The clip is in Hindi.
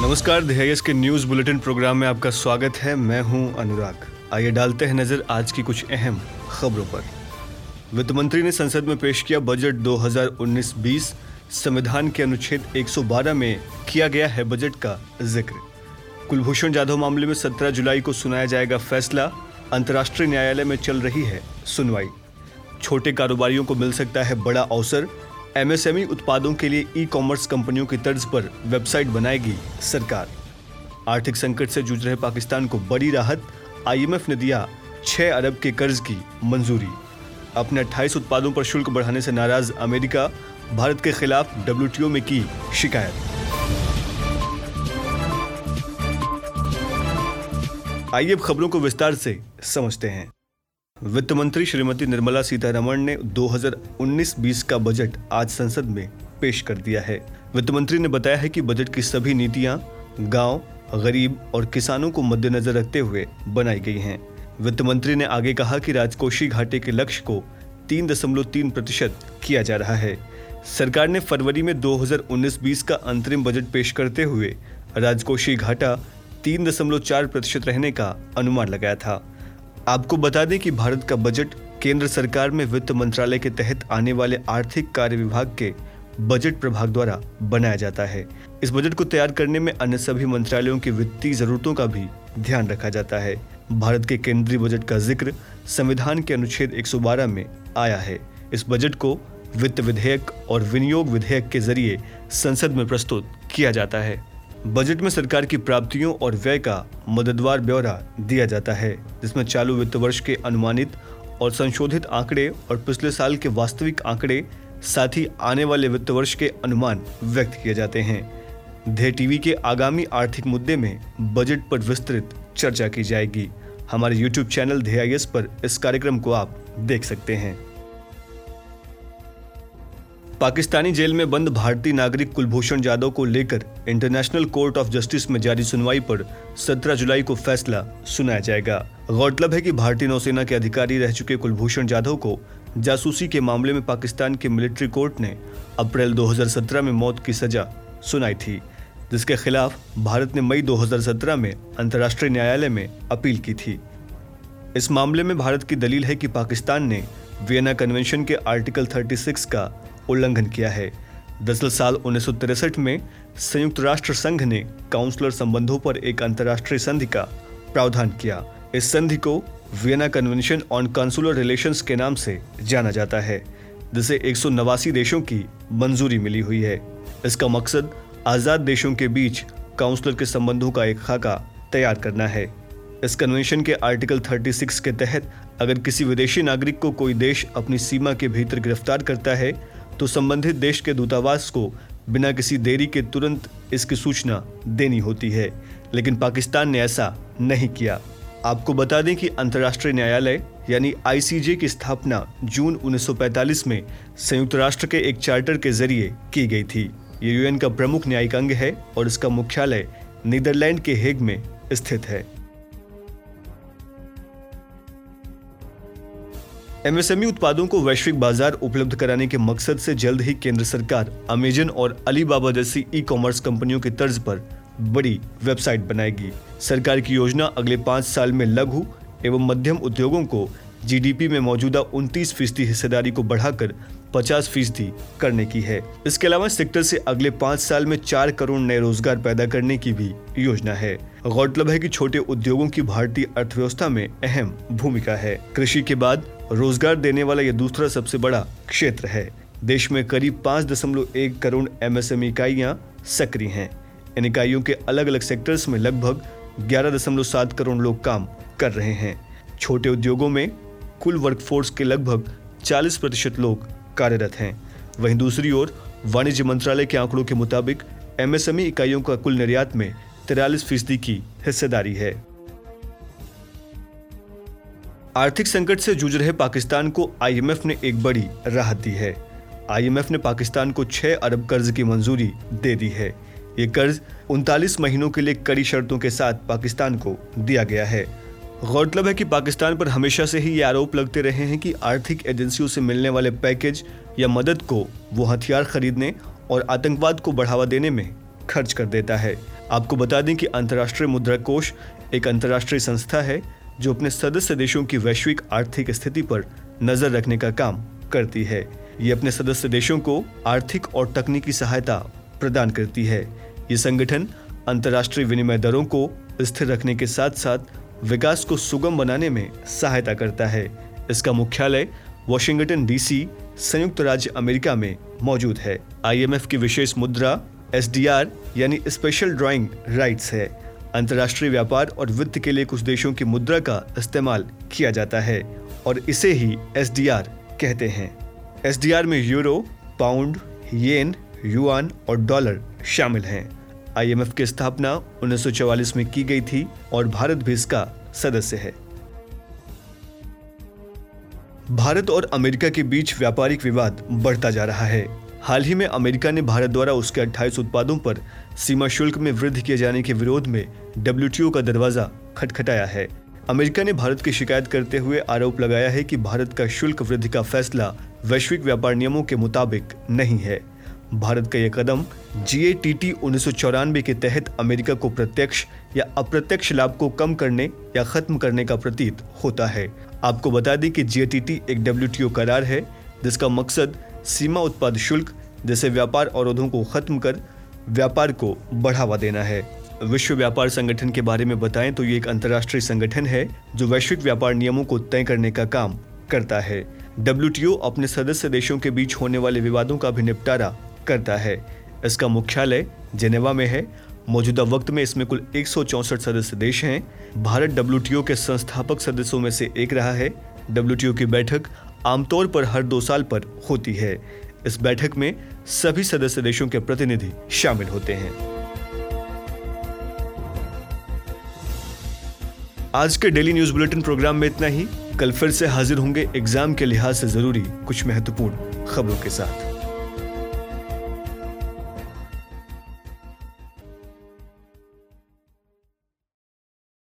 नमस्कार ध्यस के न्यूज़ बुलेटिन प्रोग्राम में आपका स्वागत है। मैं हूँ अनुराग। आइए डालते हैं नज़र आज की कुछ अहम खबरों पर। वित्त मंत्री ने संसद में पेश किया बजट 2019-20 संविधान के अनुच्छेद 112 में किया गया है बजट का ज़िक्र। कुलभूषण जाधव मामले में 17 जुलाई को सुनाया जाएगा फैसला। अंतर्राष्ट्रीय न्यायालय में चल रही है सुनवाई। छोटे कारोबारियों को मिल सकता है बड़ा अवसर। एमएसएमई उत्पादों के लिए ई कॉमर्स कंपनियों की तर्ज पर वेबसाइट बनाएगी सरकार। आर्थिक संकट से जूझ रहे पाकिस्तान को बड़ी राहत, आईएमएफ ने दिया 6 अरब के कर्ज की मंजूरी। अपने 28 उत्पादों पर शुल्क बढ़ाने से नाराज़ अमेरिका, भारत के खिलाफ डब्ल्यूटीओ में की शिकायत। आइए अब खबरों को विस्तार से समझते हैं। वित्त मंत्री श्रीमती निर्मला सीतारमण ने 2019-20 का बजट आज संसद में पेश कर दिया है। वित्त मंत्री ने बताया है कि बजट की सभी नीतियाँ गाँव, गरीब और किसानों को मद्देनजर रखते हुए बनाई गई हैं। वित्त मंत्री ने आगे कहा कि राजकोषीय घाटे के लक्ष्य को तीन दशमलव तीन प्रतिशत किया जा रहा है। सरकार ने फरवरी में 2019-20 का अंतरिम बजट पेश करते हुए राजकोषीय घाटा तीन दशमलव चार प्रतिशत रहने का अनुमान लगाया था। आपको बता दें कि भारत का बजट केंद्र सरकार में वित्त मंत्रालय के तहत आने वाले आर्थिक कार्य विभाग के बजट प्रभाग द्वारा बनाया जाता है। इस बजट को तैयार करने में अन्य सभी मंत्रालयों की वित्तीय जरूरतों का भी ध्यान रखा जाता है। भारत के केंद्रीय बजट का ज़िक्र संविधान के अनुच्छेद 112 में आया है। इस बजट को वित्त विधेयक और विनियोग विधेयक के ज़रिए संसद में प्रस्तुत किया जाता है। बजट में सरकार की प्राप्तियों और व्यय का मददवार ब्यौरा दिया जाता है, जिसमें चालू वित्त वर्ष के अनुमानित और संशोधित आंकड़े और पिछले साल के वास्तविक आंकड़े, साथ ही आने वाले वित्त वर्ष के अनुमान व्यक्त किए जाते हैं। धे टीवी के आगामी आर्थिक मुद्दे में बजट पर विस्तृत चर्चा की जाएगी। हमारे यूट्यूब चैनल धे आई पर इस कार्यक्रम को आप देख सकते हैं। पाकिस्तानी जेल में बंद भारतीय नागरिक कुलभूषण जाधव को लेकर इंटरनेशनल कोर्ट ऑफ़ जस्टिस में जारी सुनवाई पर 17 जुलाई को फैसला सुनाया जाएगा। गौरतलब है कि भारतीय नौसेना के अधिकारी रह चुके कुलभूषण जाधव को जासूसी के मामले में पाकिस्तान के मिलिट्री कोर्ट ने अप्रैल 2017 में मौत की सजा सुनाई थी, जिसके खिलाफ भारत ने मई 2017 में अंतर्राष्ट्रीय न्यायालय में अपील की थी। इस मामले में भारत की दलील है कि पाकिस्तान ने वियना कन्वेंशन के आर्टिकल 36 का उल्लंघन किया है। दरअसल साल उन्नीस में संयुक्त राष्ट्र संघ ने काउंसलर संबंधों पर एक अंतर्राष्ट्रीय संधि का प्रावधान किया। इस संधि को Vienna convention on consular relations के नाम से जाना जाता है, जिसे एक देशों की मंजूरी मिली हुई है। इसका मकसद आज़ाद देशों के बीच काउंसलर के संबंधों का एक खाका तैयार करना है। इस कन्वेंशन के आर्टिकल 36 के तहत अगर किसी विदेशी नागरिक को कोई देश अपनी सीमा के भीतर गिरफ़्तार करता है तो संबंधित देश के दूतावास को बिना किसी देरी के तुरंत इसकी सूचना देनी होती है। लेकिन पाकिस्तान ने ऐसा नहीं किया। आपको बता दें कि अंतर्राष्ट्रीय न्यायालय, यानी आईसीजे की स्थापना जून 1945 में संयुक्त राष्ट्र के एक चार्टर के ज़रिए की गई थी। ये यूएन का प्रमुख न्यायिक अंग है और इसका मुख्यालय नीदरलैंड के हेग में स्थित है। एमएसएमई उत्पादों को वैश्विक बाज़ार उपलब्ध कराने के मकसद से जल्द ही केंद्र सरकार अमेजन और अलीबाबा जैसी ई कॉमर्स कंपनियों के तर्ज पर बड़ी वेबसाइट बनाएगी। सरकार की योजना अगले पाँच साल में लघु एवं मध्यम उद्योगों को जीडीपी में मौजूदा उनतीस फ़ीसदी हिस्सेदारी को बढ़ाकर 50 फ़ीसदी करने की है। इसके अलावा सेक्टर से अगले पाँच साल में चार करोड़ नए रोज़गार पैदा करने की भी योजना है। गौरतलब है कि छोटे उद्योगों की भारतीय अर्थव्यवस्था में अहम भूमिका है। कृषि के बाद रोज़गार देने वाला यह दूसरा सबसे बड़ा क्षेत्र है। देश में करीब पाँच दशमलव एक करोड़ एमएसएमई इकाइयाँ सक्रिय हैं। इन इकाइयों के अलग अलग सेक्टर्स में लगभग ग्यारह दशमलव सात करोड़ लोग काम कर रहे हैं। छोटे उद्योगों में कुल वर्कफोर्स के लगभग 40 प्रतिशत लोग कार्यरत हैं। वहीं दूसरी ओर, वाणिज्य मंत्रालय के आंकड़ों के मुताबिक, एमएसएमई इकाइयों का कुल निर्यात में तिरालीस फ़ीसदी की हिस्सेदारी है। आर्थिक संकट से जूझ रहे पाकिस्तान को आईएमएफ ने एक बड़ी राहत दी है। आईएमएफ ने पाकिस्तान को 6 अरब कर्ज की मंजूरी दे दी है। ये कर्ज उनतालीस महीनों के लिए कड़ी शर्तों के साथ पाकिस्तान को दिया गया है। गौरतलब है कि पाकिस्तान पर हमेशा से ही ये आरोप लगते रहे हैं कि आर्थिक एजेंसियों से मिलने वाले पैकेज या मदद को वो हथियार खरीदने और आतंकवाद को बढ़ावा देने में खर्च कर देता है। आपको बता दें कि अंतर्राष्ट्रीय मुद्रा कोष एक अंतर्राष्ट्रीय संस्था है, जो अपने सदस्य देशों की वैश्विक आर्थिक स्थिति पर नज़र रखने का काम करती है। ये अपने सदस्य देशों को आर्थिक और तकनीकी सहायता प्रदान करती है। ये संगठन अंतर्राष्ट्रीय विनिमय दरों को स्थिर रखने के साथ साथ विकास को सुगम बनाने में सहायता करता है। इसका मुख्यालय वॉशिंगटन डीसी, संयुक्त राज्य अमेरिका में मौजूद है। आईएमएफ की विशेष मुद्रा एसडीआर, यानी स्पेशल ड्राइंग राइट्स है। अंतर्राष्ट्रीय व्यापार और वित्त के लिए कुछ देशों की मुद्रा का इस्तेमाल किया जाता है और इसे ही एसडीआर कहते हैं। एसडीआर में यूरो, पाउंड, येन, युआन और डॉलर शामिल हैं। आईएमएफ की स्थापना 1944 में की गई थी और भारत भी इसका सदस्य है। भारत और अमेरिका के बीच व्यापारिक विवाद बढ़ता जा रहा है। हाल ही में अमेरिका ने भारत द्वारा उसके 28 उत्पादों पर सीमा शुल्क में वृद्धि किए जाने के विरोध में डब्ल्यूटीओ का दरवाज़ा खटखटाया है। अमेरिका ने भारत की शिकायत करते हुए आरोप लगाया है कि भारत का शुल्क वृद्धि का फैसला वैश्विक व्यापार नियमों के मुताबिक नहीं है। भारत का यह कदम जी ए टी टी उन्नीस सौ चौरानवे के तहत अमेरिका को प्रत्यक्ष या अप्रत्यक्ष लाभ को कम करने या खत्म करने का प्रतीत होता है। आपको बता दें कि जीएटीटी एक डब्ल्यू करार है, जिसका मकसद सीमा उत्पाद शुल्क, जैसे व्यापार अवरोधों को खत्म कर व्यापार को बढ़ावा देना है। विश्व व्यापार संगठन के बारे में बताएँ तो ये एक अंतर्राष्ट्रीय संगठन है, जो वैश्विक व्यापार नियमों को तय करने का काम करता है। डब्ल्यू अपने सदस्य देशों के बीच होने वाले विवादों का भी निपटारा करता है। इसका मुख्यालय जेनेवा में है। मौजूदा वक्त में इसमें कुल एक सदस्य देश हैं। भारत डब्ल्यूटीओ के संस्थापक सदस्यों में से एक रहा है। डब्ल्यूटीओ की बैठक आमतौर पर हर दो साल पर होती है। इस बैठक में सभी सदस्य देशों के प्रतिनिधि शामिल होते हैं। आज के डेली न्यूज़ बुलेटिन प्रोग्राम में इतना ही। कल फिर से हाजिर होंगे एग्ज़ाम के लिहाज से ज़रूरी कुछ महत्वपूर्ण खबरों के साथ।